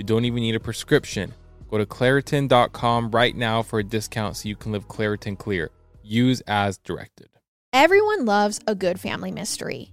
You don't even need a prescription. Go to Claritin.com right now for a discount so you can live Claritin Clear. Use as directed. Everyone loves a good family mystery,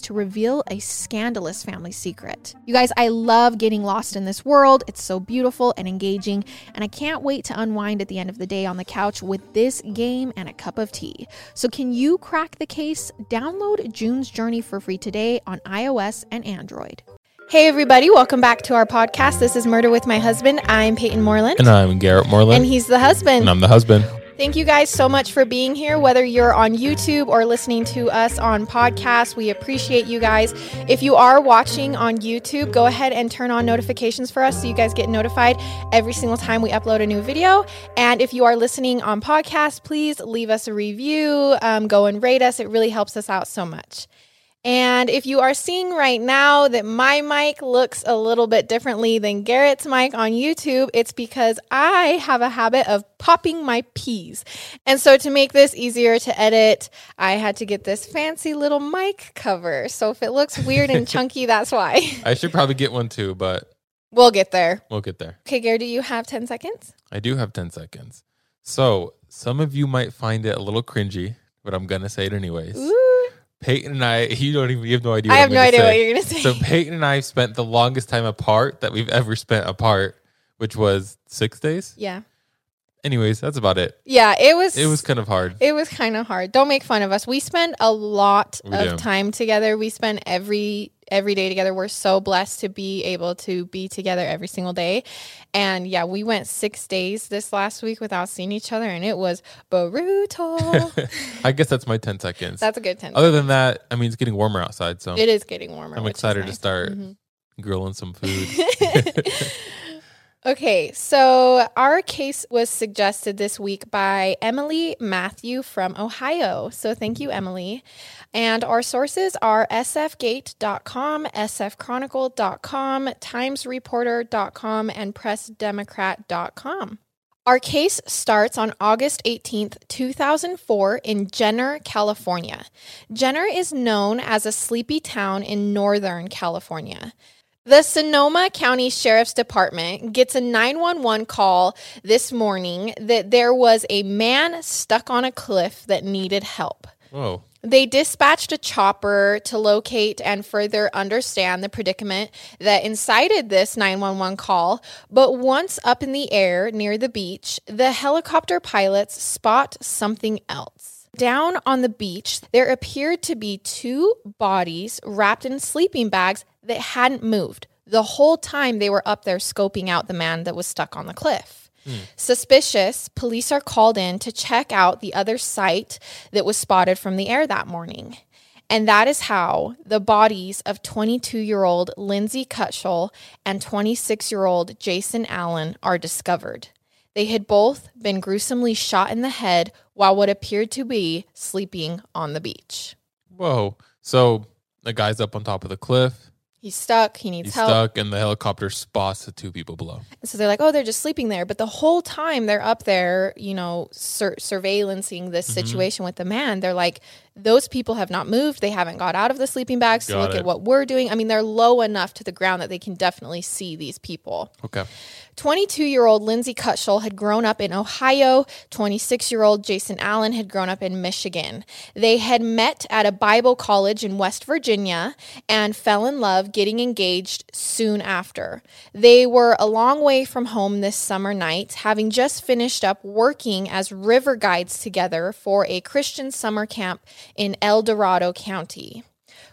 to reveal a scandalous family secret. You guys, I love getting lost in this world. It's so beautiful and engaging, and I can't wait to unwind at the end of the day on the couch with this game and a cup of tea. So, can you crack the case? Download June's Journey for free today on iOS and Android. Hey, everybody, welcome back to our podcast. This is Murder with My Husband. I'm Payton Moreland. And I'm Garrett Moreland. And he's the husband. And I'm the husband. Thank you guys so much for being here, whether you're on YouTube or listening to us on podcast. We appreciate you guys. If you are watching on YouTube, go ahead and turn on notifications for us so you guys get notified every single time we upload a new video. And if you are listening on podcast, please leave us a review, um, go and rate us. It really helps us out so much. And if you are seeing right now that my mic looks a little bit differently than Garrett's mic on YouTube, it's because I have a habit of popping my peas. And so to make this easier to edit, I had to get this fancy little mic cover. So if it looks weird and chunky, that's why. I should probably get one too, but we'll get there. We'll get there. Okay, Garrett, do you have 10 seconds? I do have 10 seconds. So some of you might find it a little cringy, but I'm going to say it anyways. Ooh. Payton and I, you don't even, you have no idea. I have I'm no idea say. what you're going to say. So Payton and I spent the longest time apart that we've ever spent apart, which was six days. yeah. Anyways, that's about it. Yeah, it was It was kind of hard. It was kind of hard. Don't make fun of us. We spend a lot We of do. time together. We spend every every day together. We're so blessed to be able to be together every single day. And yeah, we went 6 days this last week without seeing each other and it was brutal. I guess that's my 10 seconds. That's a good 10. Other than that, I mean, it's getting warmer outside, so it is getting warmer. I'm which is excited to nice. start Mhm. grilling some food. Okay, so our case was suggested this week by Emily Matthew from Ohio. So thank you, Emily. And our sources are sfgate.com, sfchronicle.com, timesreporter.com, and pressdemocrat.com. Our case starts on August 18th, 2004, in Jenner, California. Jenner is known as a sleepy town in Northern California. The Sonoma County Sheriff's Department gets a 911 call this morning that there was a man stuck on a cliff that needed help. Whoa. They dispatched a chopper to locate and further understand the predicament that incited this 911 call. But once up in the air near the beach, the helicopter pilots spot something else. Down on the beach, there appeared to be two bodies wrapped in sleeping bags that hadn't moved the whole time they were up there scoping out the man that was stuck on the cliff. Suspicious, police are called in to check out the other site that was spotted from the air that morning. And that is how the bodies of 22 year old Lindsay Cutshall and 26 year old Jason Allen are discovered. They had both been gruesomely shot in the head while what appeared to be sleeping on the beach. Whoa. So the guy's up on top of the cliff. He's stuck. He needs He's help. stuck, and the helicopter spots the two people below. And so they're like, oh, they're just sleeping there. But the whole time they're up there, you know, sur- surveillancing this Mm-hmm. situation with the man, they're like, those people have not moved. They haven't got out of the sleeping bags to Got look it. at what we're doing. I mean, they're low enough to the ground that they can definitely see these people. Okay. 22 year old Lindsay Cutshall had grown up in Ohio. 26 year old Jason Allen had grown up in Michigan. They had met at a Bible college in West Virginia and fell in love, getting engaged soon after. They were a long way from home this summer night, having just finished up working as river guides together for a Christian summer camp in El Dorado County.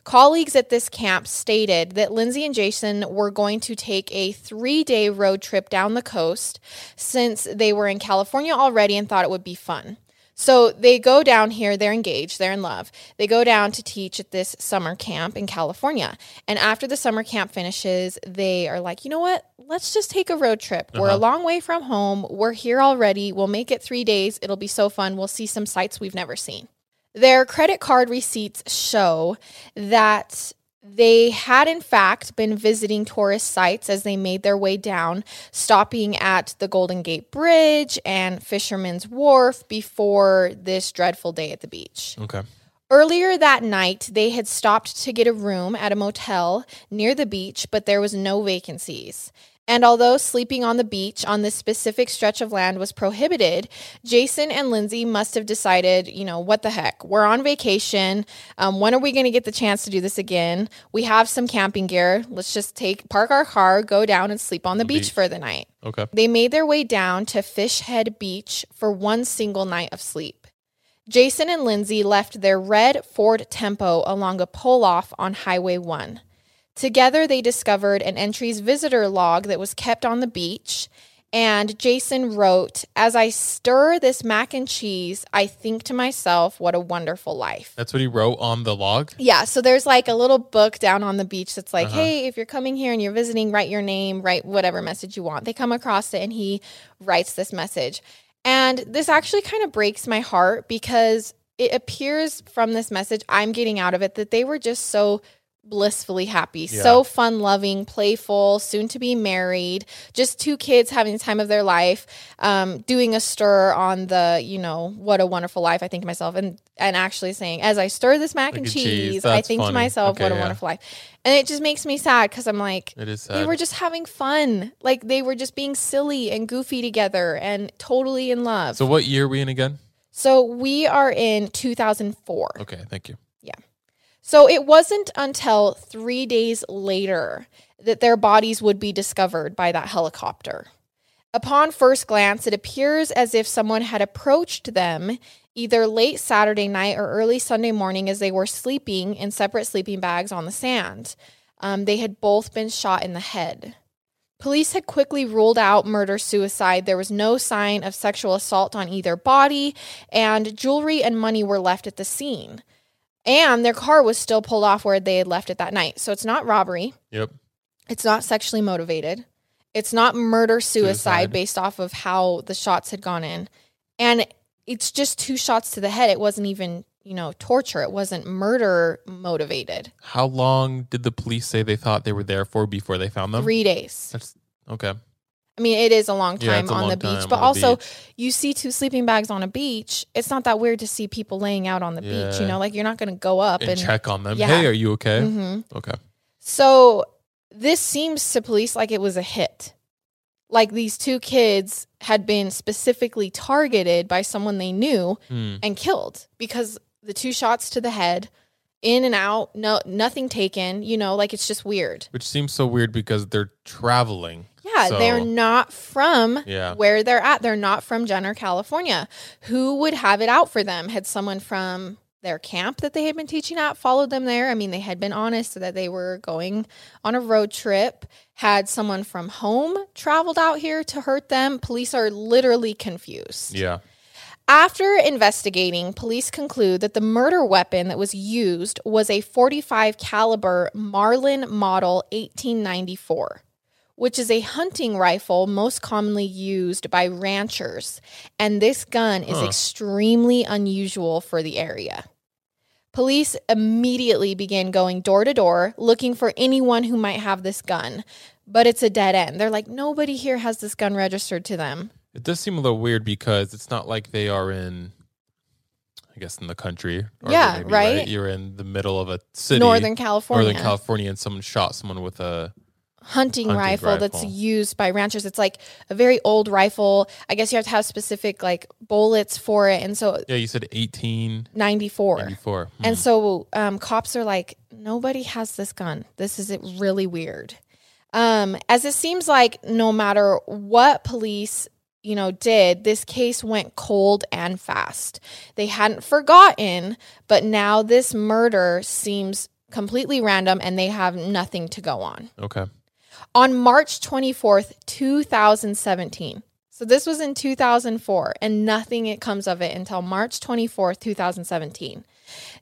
Colleagues at this camp stated that Lindsay and Jason were going to take a three day road trip down the coast since they were in California already and thought it would be fun. So they go down here, they're engaged, they're in love. They go down to teach at this summer camp in California. And after the summer camp finishes, they are like, you know what? Let's just take a road trip. We're a uh-huh. long way from home. We're here already. We'll make it three days. It'll be so fun. We'll see some sights we've never seen. Their credit card receipts show that they had, in fact, been visiting tourist sites as they made their way down, stopping at the Golden Gate Bridge and Fisherman's Wharf before this dreadful day at the beach. Okay. Earlier that night, they had stopped to get a room at a motel near the beach, but there was no vacancies. And although sleeping on the beach on this specific stretch of land was prohibited, Jason and Lindsay must have decided, you know, what the heck? We're on vacation. Um, when are we going to get the chance to do this again? We have some camping gear. Let's just take park our car, go down and sleep on the beach beach. for the night. Okay. They made their way down to Fishhead Beach for one single night of sleep. Jason and Lindsay left their red Ford Tempo along a pull off on Highway 1. Together, they discovered an entry's visitor log that was kept on the beach. And Jason wrote, As I stir this mac and cheese, I think to myself, what a wonderful life. That's what he wrote on the log. Yeah, so there's like a little book down on the beach that's like, uh-huh. hey, if you're coming here and you're visiting, write your name, write whatever message you want. They come across it and he writes this message. And this actually kind of breaks my heart because it appears from this message I'm getting out of it that they were just so blissfully happy, so fun loving, playful, soon to be married, just two kids having the time of their life, um, doing a stir on the, you know, what a wonderful life. I think to myself, and and actually saying, as I stir this mac and and cheese, cheese, I think to myself, Okay, what a yeah. wonderful life. And it just makes me sad because I'm like, It is they were just having fun. Like they were just being silly and goofy together and totally in love. so what year are we in again? So we are in 2004. Okay, thank you. So it wasn't until three days later that their bodies would be discovered by that helicopter. Upon first glance, it appears as if someone had approached them either late Saturday night or early Sunday morning as they were sleeping in separate sleeping bags on the sand. Um, they had both been shot in the head. Police had quickly ruled out murder suicide. There was no sign of sexual assault on either body, and jewelry and money were left at the scene. And their car was still pulled off where they had left it that night. So it's not robbery. Yep. It's not sexually motivated. It's not murder suicide, based off of how the shots had gone in. And it's just two shots to the head. It wasn't even, you know, torture. It wasn't murder motivated. How long did the police say they thought they were there for before they found them? Three days. That's okay. I mean, it is a long time it's a on long the beach, but also beach. you see two sleeping bags on a beach. It's not that weird to see people laying out on the beach. You know, like you're not going to go up And, and, check on them. yeah. Hey, are you okay? Mhm. Okay. So this seems to police like it was a hit. Like these two kids had been specifically targeted by someone they knew Hmm. and killed because the two shots to the head, in and out, no nothing taken, you know, like it's just weird. Which seems so weird because they're traveling. Yeah, So- they're not from Yeah. where they're at. They're not from Jenner, California. Who would have it out for them? Had someone from their camp that they had been teaching at followed them there? I mean, they had been honest that they were going on a road trip. Had someone from home traveled out here to hurt them? Police are literally confused. Yeah. After investigating, police conclude that the murder weapon that was used was a 45 caliber Marlin model 1894, which is a hunting rifle most commonly used by ranchers, and this gun is Huh. extremely unusual for the area. Police immediately began going door to door looking for anyone who might have this gun, but it's a dead end. They're like, nobody here has this gun registered to them. It does seem a little weird because it's not like they are in, I guess, in the country. or Yeah, maybe, right? You're in the middle of a city, Northern California. Northern California, and someone shot someone with a. hunting, Hunting rifle, that's used by ranchers. It's like a very old rifle. I guess you have to have specific like bullets for it. And so Yeah, you said 1894. 94. Hmm. And so um, cops are like, nobody has this gun. This is really weird. Um, as it seems like no matter what police you know did this case went cold and fast they hadn't forgotten but now this murder seems completely random and they have nothing to go on okay. On March 24th, 2017. So this was in 2004 and nothing it comes of it until March 24th, 2017.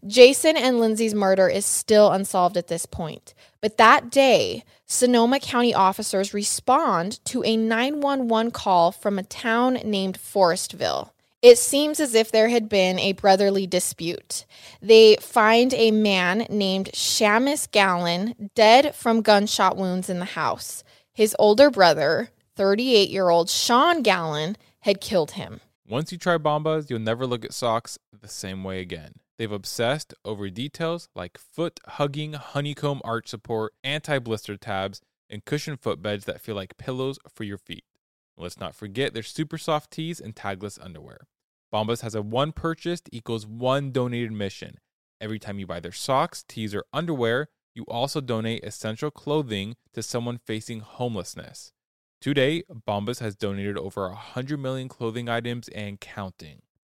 Jason and Lindsay's murder is still unsolved at this point. But that day, Sonoma County officers respond to a 911 call from a town named Forestville. It seems as if there had been a brotherly dispute. They find a man named Shamus Gallon dead from gunshot wounds in the house. His older brother, 38 year old Sean Gallon, had killed him. Once you try Bombas, you'll never look at socks the same way again. They've obsessed over details like foot hugging honeycomb arch support, anti blister tabs, and cushioned footbeds that feel like pillows for your feet. Let's not forget their super soft tees and tagless underwear. Bombas has a one purchased equals one donated mission. Every time you buy their socks, tees, or underwear, you also donate essential clothing to someone facing homelessness. Today, Bombas has donated over 100 million clothing items and counting.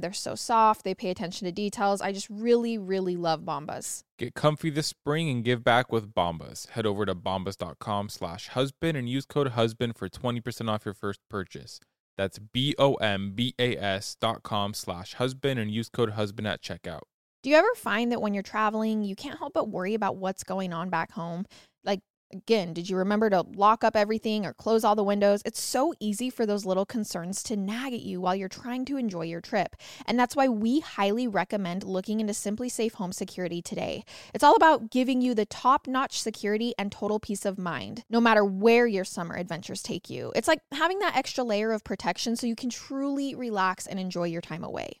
They're so soft, they pay attention to details. I just really, really love Bombas. Get comfy this spring and give back with Bombas. Head over to bombas.com slash husband and use code husband for 20% off your first purchase. That's B-O-M-B-A-S dot com slash husband and use code husband at checkout. Do you ever find that when you're traveling, you can't help but worry about what's going on back home? Like, again, did you remember to lock up everything or close all the windows? It's so easy for those little concerns to nag at you while you're trying to enjoy your trip. And that's why we highly recommend looking into SimpliSafe Home Security today. It's all about giving you the top notch security and total peace of mind, no matter where your summer adventures take you. It's like having that extra layer of protection so you can truly relax and enjoy your time away.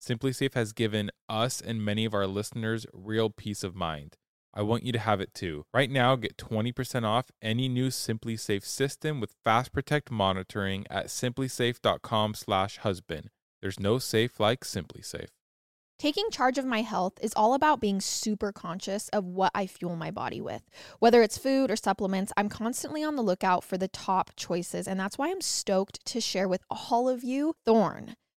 SimpliSafe has given us and many of our listeners real peace of mind. I want you to have it too. Right now, get 20% off any new SimpliSafe system with Fast Protect monitoring at simplisafe.com/husband. There's no safe like SimpliSafe. Taking charge of my health is all about being super conscious of what I fuel my body with. Whether it's food or supplements, I'm constantly on the lookout for the top choices, and that's why I'm stoked to share with all of you Thorne.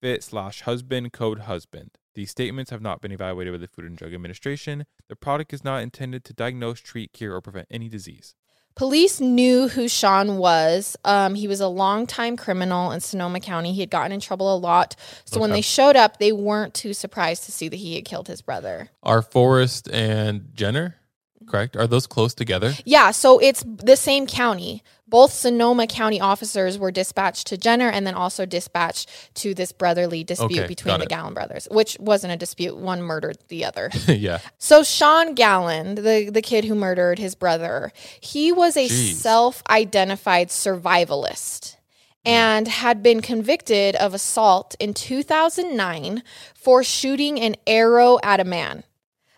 fit slash husband code husband. These statements have not been evaluated by the Food and Drug Administration. The product is not intended to diagnose, treat, cure, or prevent any disease. Police knew who Sean was. Um, he was a longtime criminal in Sonoma County. He had gotten in trouble a lot. So when they showed up, they weren't too surprised to see that he had killed his brother. Are Forrest and Jenner correct? Are those close together? Yeah, so it's the same county. Both Sonoma County officers were dispatched to Jenner and then also dispatched to this brotherly dispute Okay, between the it. Gallon brothers, which wasn't a dispute. One murdered the other. yeah. So Sean Gallon, the the kid who murdered his brother, he was a self-identified survivalist hmm. and had been convicted of assault in 2009 for shooting an arrow at a man.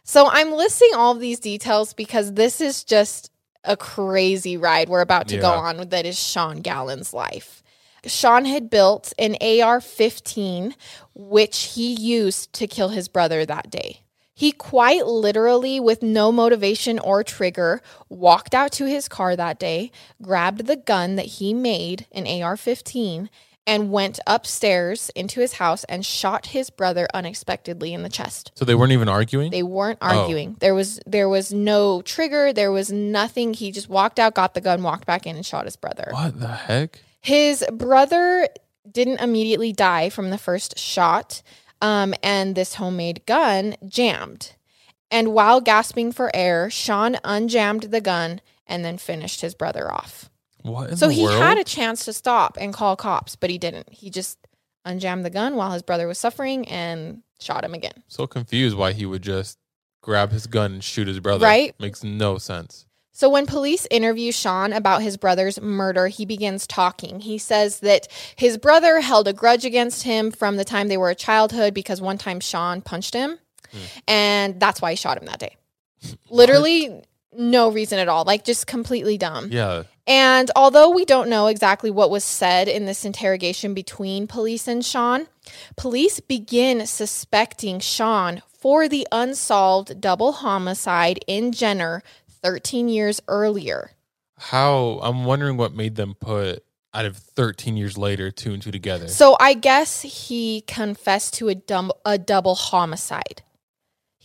So I'm listing all of these details because this is just a crazy ride we're about to go on that is Sean Gallon's life. Sean had built an AR 15, which he used to kill his brother that day. He quite literally, with no motivation or trigger, walked out to his car that day, grabbed the gun that he made, an AR 15, and went upstairs into his house and shot his brother unexpectedly in the chest. So they weren't even arguing? They weren't Oh. arguing. There was there was no trigger, there was nothing. He just walked out, got the gun, walked back in and shot his brother. what the heck? His brother didn't immediately die from the first shot, um, and this homemade gun jammed. And while gasping for air, Sean unjammed the gun and then finished his brother off. What in so he world? had a chance to stop and call cops, but he didn't. He just unjammed the gun while his brother was suffering and shot him again. so confused why he would just grab his gun and shoot his brother. Right? Makes no sense. So when police interview Sean about his brother's murder, he begins talking. He says that his brother held a grudge against him from the time they were a childhood because one time Sean punched him, hmm. and that's why he shot him that day. Literally no reason at all, like just completely dumb. Yeah. And although we don't know exactly what was said in this interrogation between police and Sean, police begin suspecting Sean for the unsolved double homicide in Jenner 13 years earlier. How I'm wondering what made them put out of 13 years later two and two together. So I guess he confessed to a, dum- a double homicide.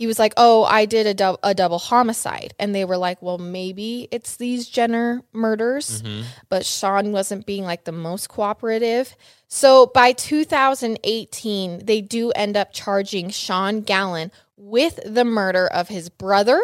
He was like, "Oh, I did a, a double homicide," and they were like, "Well, maybe it's these Jenner murders." Mhm. but Sean wasn't being like the most cooperative. So by 2018, they do end up charging Sean Gallon with the murder of his brother,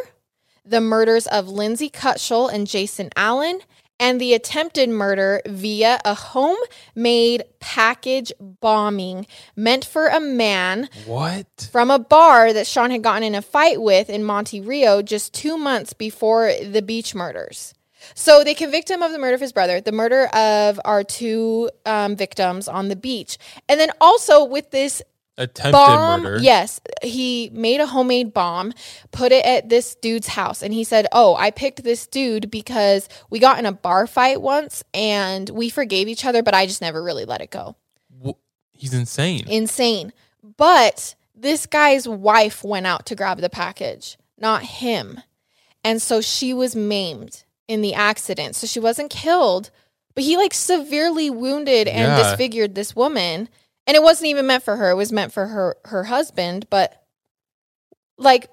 the murders of Lindsay Cutshall and Jason Allen, and the attempted murder via a homemade package bombing meant for a man What? from a bar that Sean had gotten in a fight with in Monte Rio just two months before the beach murders. So they convict him of the murder of his brother, the murder of our two um, victims on the beach, and then also with this Attempted bomb. murder. Yes, he made a homemade bomb, put it at this dude's house, and he said, "Oh, I picked this dude because we got in a bar fight once, and we forgave each other, but I just never really let it go." Wh- He's insane. insane. But this guy's wife went out to grab the package, not him. And so she was maimed in the accident. So she wasn't killed, but he like severely wounded and Yeah. disfigured this woman. And it wasn't even meant for her, it was meant for her her husband, but like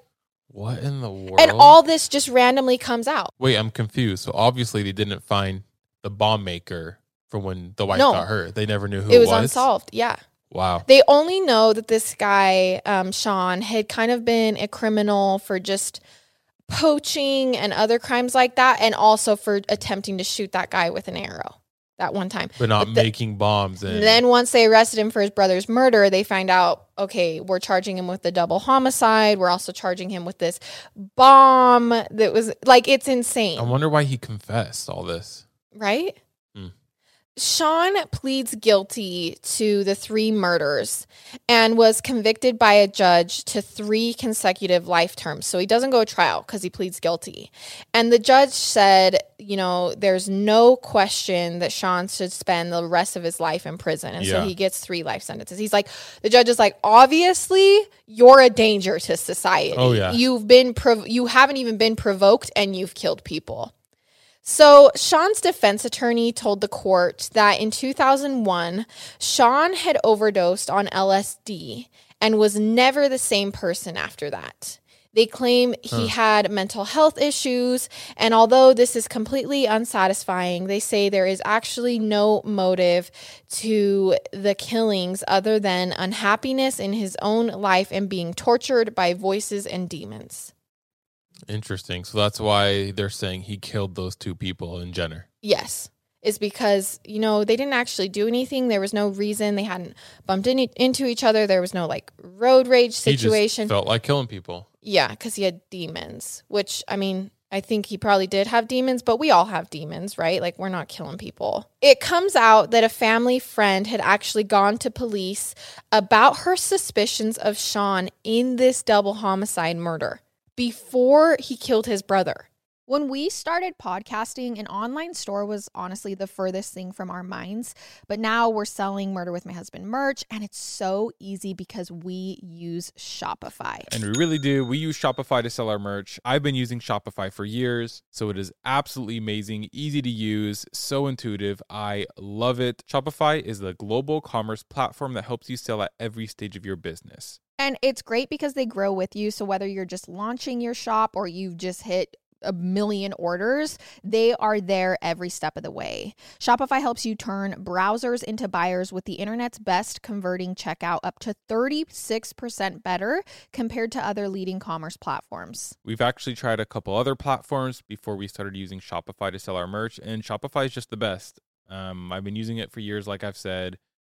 what in the world? and all this just randomly comes out. Wait, I'm confused. So obviously they didn't find the bomb maker for when the wife No. got hurt. They never knew who it was unsolved. Yeah. Wow. They only know that this guy, um, Sean, had kind of been a criminal for just poaching and other crimes like that, and also for attempting to shoot that guy with an arrow that one time. But not But the- making bombs and Then, once they arrested him for his brother's murder, they find out okay, we're charging him with the double homicide. We're also charging him with this bomb that was like, it's insane I wonder why he confessed all this. right? Sean pleads guilty to the three murders and was convicted by a judge to three consecutive life terms. So he doesn't go to trial because he pleads guilty. And the judge said, you know, there's no question that Sean should spend the rest of his life in prison. And so he gets three life sentences. He's like, the judge is like, obviously, you're a danger to society. Oh, yeah. You've been, prov- you haven't even been provoked and you've killed people. So, Sean's defense attorney told the court that in 2001, Sean had overdosed on LSD and was never the same person after that. They claim he hmm. had mental health issues, and although this is completely unsatisfying, they say there is actually no motive to the killings other than unhappiness in his own life and being tortured by voices and demons. Interesting. So that's why they're saying he killed those two people in Jenner. Yes. Is because, you know, they didn't actually do anything. There was no reason. They hadn't bumped in, into each other. There was no like road rage situation. felt like killing people. yeah, because he had demons, which I mean, I think he probably did have demons, but we all have demons, right? Like, we're not killing people. It comes out that a family friend had actually gone to police about her suspicions of Sean in this double homicide murder before he killed his brother. When we started podcasting, an online store was honestly the furthest thing from our minds. But now we're selling Murder with My Husband merch, and it's so easy because we use Shopify. And we really do. We use Shopify to sell our merch. I've been using Shopify for years, so it is absolutely amazing, easy to use, so intuitive. I love it. Shopify is the global commerce platform that helps you sell at every stage of your business. And it's great because they grow with you. So whether you're just launching your shop or you've just hit a million orders, they are there every step of the way. Shopify helps you turn browsers into buyers with the internet's best converting checkout up to 36% better compared to other leading commerce platforms. We've actually tried a couple other platforms before we started using Shopify to sell our merch, and Shopify is just the best. Um, I've been using it for years, like I've said,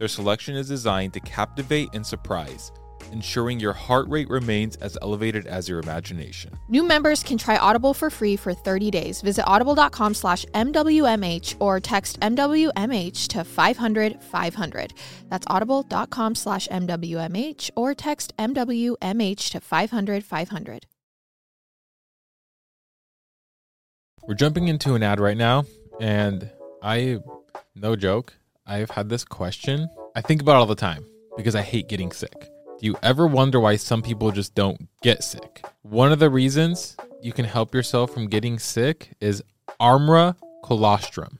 Their selection is designed to captivate and surprise, ensuring your heart rate remains as elevated as your imagination. New members can try Audible for free for 30 days. Visit audible.com slash MWMH or text MWMH to 500 500. That's audible.com slash MWMH or text MWMH to 500 500. We're jumping into an ad right now, and I, no joke, I've had this question. I think about all the time because I hate getting sick. Do you ever wonder why some people just don't get sick? One of the reasons you can help yourself from getting sick is Armra colostrum.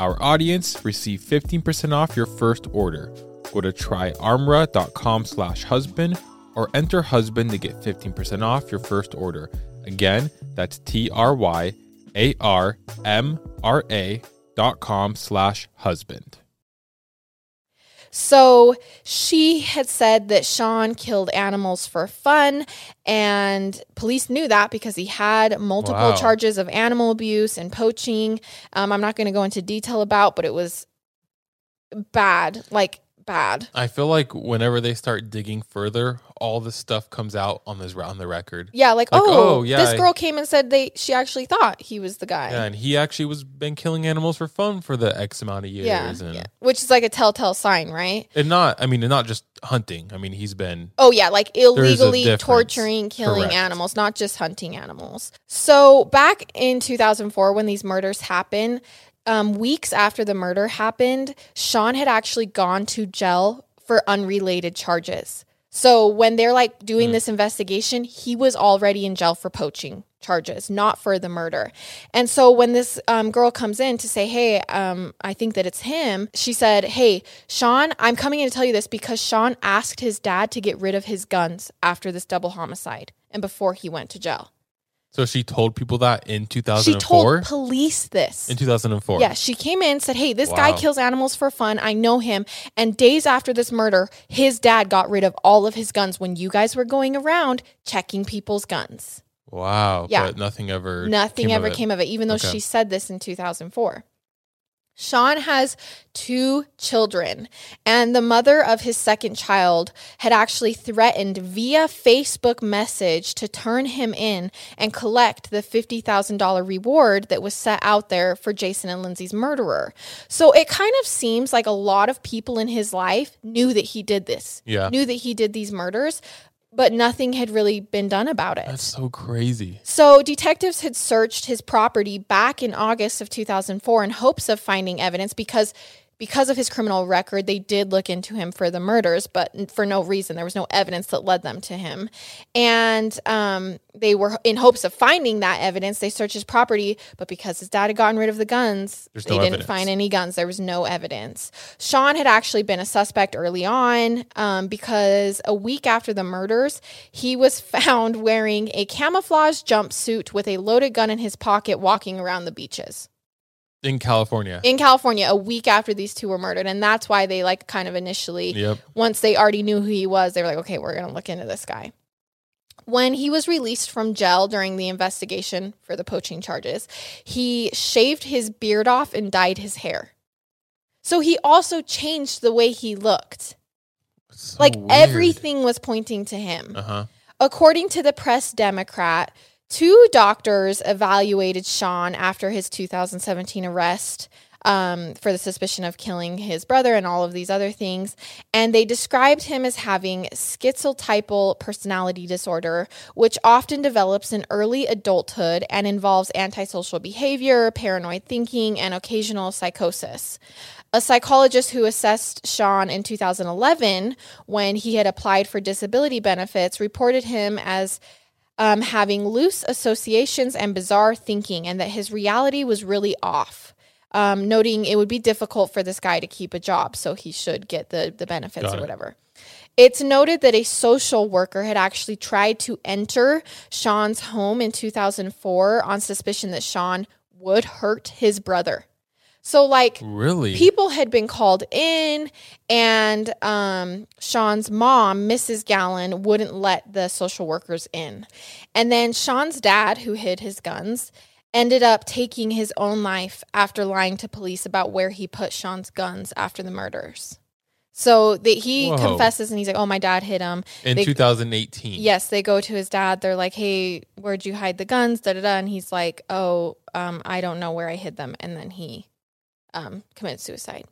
our audience, receive 15% off your first order. Go to tryarmra.com slash husband or enter husband to get 15% off your first order. Again, that's T-R-Y-A-R-M-R-A dot com slash husband. So she had said that Sean killed animals for fun, and police knew that because he had multiple Wow. charges of animal abuse and poaching. Um, I'm not going to go into detail about, but it was bad, like bad. I feel like whenever they start digging further, all this stuff comes out on this on the record. Yeah, like, Like, oh, oh, yeah, this I- girl came and said they she actually thought he was the guy. Yeah, and he actually was been killing animals for fun for the X amount of years, Yeah, and yeah. which is like a telltale sign, right? and not. I mean, and not just hunting. I mean, he's been Oh yeah, like illegally torturing, killing Correct. animals, not just hunting animals. So back in 2004, when these murders happened, um, weeks after the murder happened, Sean had actually gone to jail for unrelated charges. So when they're like doing this investigation, he was already in jail for poaching charges, not for the murder. And so when this um, girl comes in to say, Hey, um, I think that it's him, she said, Hey, Sean, I'm coming in to tell you this because Sean asked his dad to get rid of his guns after this double homicide and before he went to jail. So she told people that in She 2004. told police this. in 2004. Yeah, she came in said, "Hey, this guy kills animals for fun. I know him." And days after this murder, his dad got rid of all of his guns when you guys were going around checking people's guns. Wow. Yeah. But nothing ever. Nothing came ever of it. came of it, even though Okay. she said this in 2004. Sean has two children, and the mother of his second child had actually threatened via Facebook message to turn him in and collect the $50,000 reward that was set out there for Jason and Lindsay's murderer. So it kind of seems like a lot of people in his life knew that he did this, Yeah. knew that he did these murders, but nothing had really been done about it. That's so crazy. So, detectives had searched his property back in August of 2004 in hopes of finding evidence because because of his criminal record, they did look into him for the murders, but for no reason. There was no evidence that led them to him. And um, they were in hopes of finding that evidence. They searched his property, but because his dad had gotten rid of the guns, There's they no didn't evidence. find any guns. There was no evidence. Sean had actually been a suspect early on um, because a week after the murders, he was found wearing a camouflage jumpsuit with a loaded gun in his pocket walking around the beaches In California. in California a week after these two were murdered. And that's why they like kind of initially Yep. once they already knew who he was, they were like, okay, we're going to look into this guy. When he was released from jail during the investigation for the poaching charges, he shaved his beard off and dyed his hair. So he also changed the way he looked. So like weird. everything was pointing to him. Uh huh. According to the Press Democrat, two doctors evaluated Sean after his 2017 arrest um, for the suspicion of killing his brother and all of these other things. And they described him as having schizotypal personality disorder, which often develops in early adulthood and involves antisocial behavior, paranoid thinking, and occasional psychosis. A psychologist who assessed Sean in 2011 when he had applied for disability benefits reported him as um, having loose associations and bizarre thinking, and that his reality was really off. Um, noting it would be difficult for this guy to keep a job, so he should get the the benefits Got or it. whatever. It's noted that a social worker had actually tried to enter Sean's home in 2004 on suspicion that Sean would hurt his brother. So, like, Really? people had been called in and um, sean's mom mrs gallon wouldn't let the social workers in and then sean's dad who hid his guns ended up taking his own life after lying to police about where he put sean's guns after the murders so that he Whoa. confesses and he's like oh my dad hid him in they- 2018. Yes, they go to his dad. They're like, "Hey, where'd you hide the guns?" Da da da. And he's like, "Oh, um, I don't know where I hid them." And then he um, committed suicide.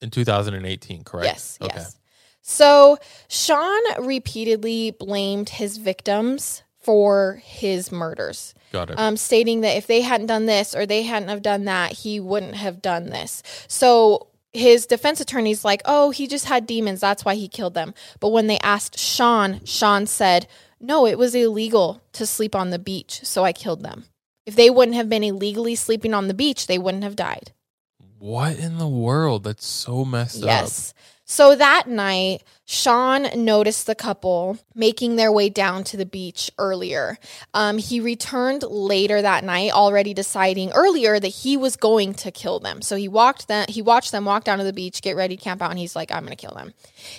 In 2018, correct? Yes, yes. So Sean repeatedly blamed his victims for his murders, Got it. um, stating that if they hadn't done this or they hadn't have done that, he wouldn't have done this. So his defense attorney's like, "Oh, he just had demons. That's why he killed them." But when they asked Sean, Sean said, "No, it was illegal to sleep on the beach, so I killed them. If they wouldn't have been illegally sleeping on the beach, they wouldn't have died." What in the world? That's so messed up. Yes. So that night, Sean noticed the couple making their way down to the beach earlier. Um, he returned later that night, already deciding earlier that he was going to kill them. So he walked them, he watched them walk down to the beach, get ready, camp out, and he's like, "I'm going to kill them."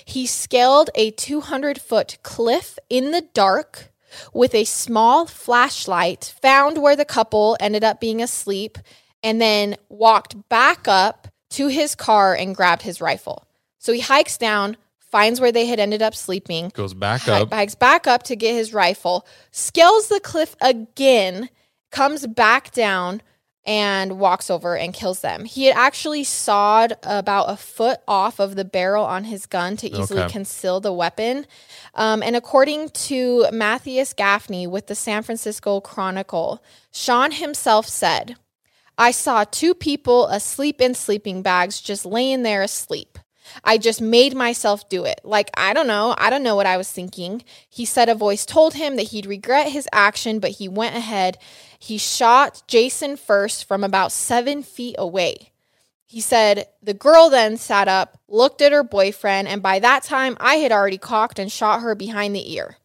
He scaled a 200 foot cliff in the dark with a small flashlight, found where the couple ended up being asleep, and then walked back up to his car and grabbed his rifle. So he hikes down, finds where they had ended up sleeping, Goes back up. hikes back up to get his rifle, scales the cliff again, comes back down, and walks over and kills them. He had actually sawed about a foot off of the barrel on his gun to easily Okay. conceal the weapon. Um, and according to Matthias Gafni with the San Francisco Chronicle, Sean himself said, I saw two people asleep in sleeping bags, just laying there asleep. I just made myself do it. Like, I don't know. I don't know what I was thinking. He said a voice told him that he'd regret his action, but he went ahead. He shot Jason first from about seven feet away. He said, The girl then sat up, looked at her boyfriend, and by that time I had already cocked and shot her behind the ear.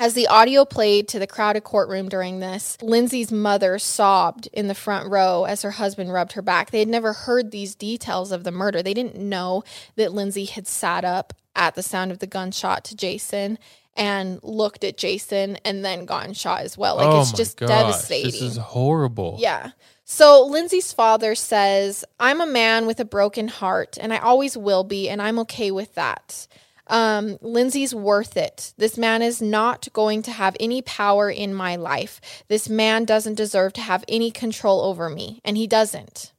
As the audio played to the crowded courtroom during this, Lindsay's mother sobbed in the front row as her husband rubbed her back. They had never heard these details of the murder. They didn't know that Lindsay had sat up at the sound of the gunshot to Jason and looked at Jason and then gotten shot as well. Like oh it's just gosh, devastating. This is horrible. Yeah. So Lindsay's father says, I'm a man with a broken heart and I always will be, and I'm okay with that. Um, Lindsay's worth it. This man is not going to have any power in my life. This man doesn't deserve to have any control over me, and he doesn't.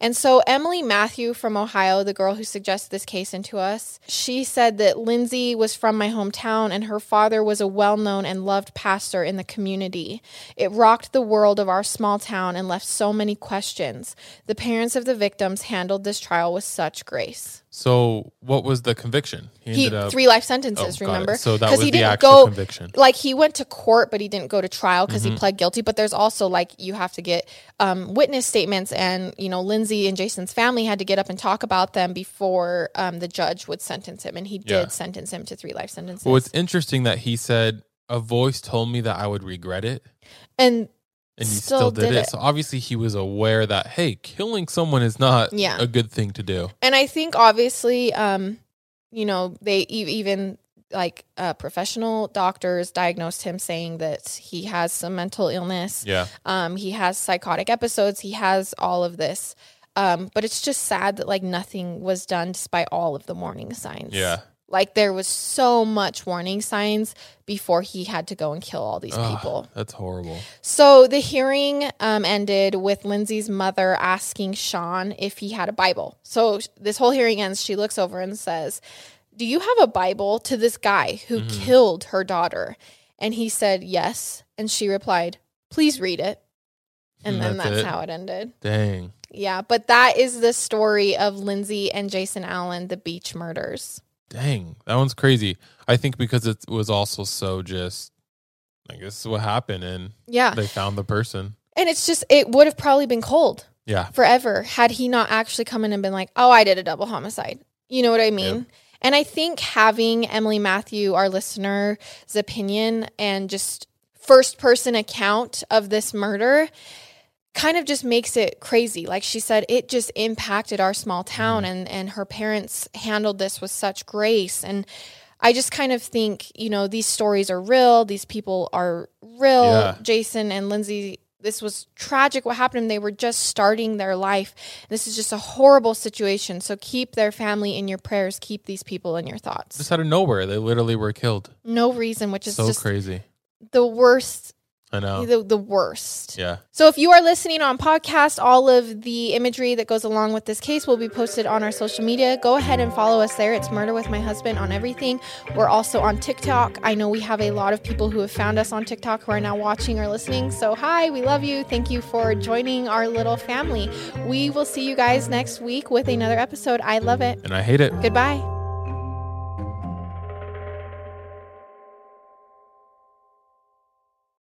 And so Emily Matthew from Ohio, the girl who suggested this case into us, she said that Lindsay was from my hometown and her father was a well-known and loved pastor in the community. It rocked the world of our small town and left so many questions. The parents of the victims handled this trial with such grace. So, what was the conviction? He ended up- three life sentences, Oh, remember? So that was he the didn't actual go conviction. like he went to court, but he didn't go to trial because Mm-hmm. he pled guilty. But there's also like you have to get um, witness statements, and you know Lindsay and Jason's family had to get up and talk about them before um, the judge would sentence him, and he did Yeah. sentence him to three life sentences. Well, it's interesting that he said a voice told me that I would regret it, and and he Still still, did, did it. it. So obviously, he was aware that hey, killing someone is not Yeah. a good thing to do. and I think obviously, um, you know, they even like uh, professional doctors diagnosed him saying that he has some mental illness. Yeah, Um, he has psychotic episodes. He has all of this. Um, but it's just sad that like nothing was done despite all of the warning signs. yeah. Like there was so much warning signs before he had to go and kill all these Ugh, people. that's horrible. So the hearing um, ended with Lindsay's mother asking Sean if he had a Bible. So this whole hearing ends. She looks over and says, Do you have a Bible to this guy who Mm-hmm. killed her daughter? And he said, Yes. And she replied, Please read it. And then that's that's it? how it ended. Dang. Yeah. But that is the story of Lindsay and Jason Allen, the beach murders. Dang, that one's crazy. I think because it was also so just, I guess, this is what happened, and Yeah. they found the person. And it's just, it would have probably been cold. Yeah, forever had he not actually come in and been like, "Oh, I did a double homicide." You know what I mean? And I think having Emily Matthew, our listener's opinion, and just first person account of this murder kind of just makes it crazy. Like she said, it just impacted our small town, Mm-hmm. and, and her parents handled this with such grace. And I just kind of think, you know, these stories are real. These people are real. Yeah. Jason and Lindsay, this was tragic what happened. to them. They were just starting their life. This is just a horrible situation. So keep their family in your prayers. Keep these people in your thoughts. Just out of nowhere, they literally were killed. No reason, which is so crazy. the worst. I know. The, the worst. Yeah. So if you are listening on podcast, all of the imagery that goes along with this case will be posted on our social media. Go ahead and follow us there. It's Murder with My Husband on everything. We're also on TikTok. I know we have a lot of people who have found us on TikTok who are now watching or listening. So hi, we love you. Thank you for joining our little family. We will see you guys next week with another episode. I love it. And I hate it. Goodbye.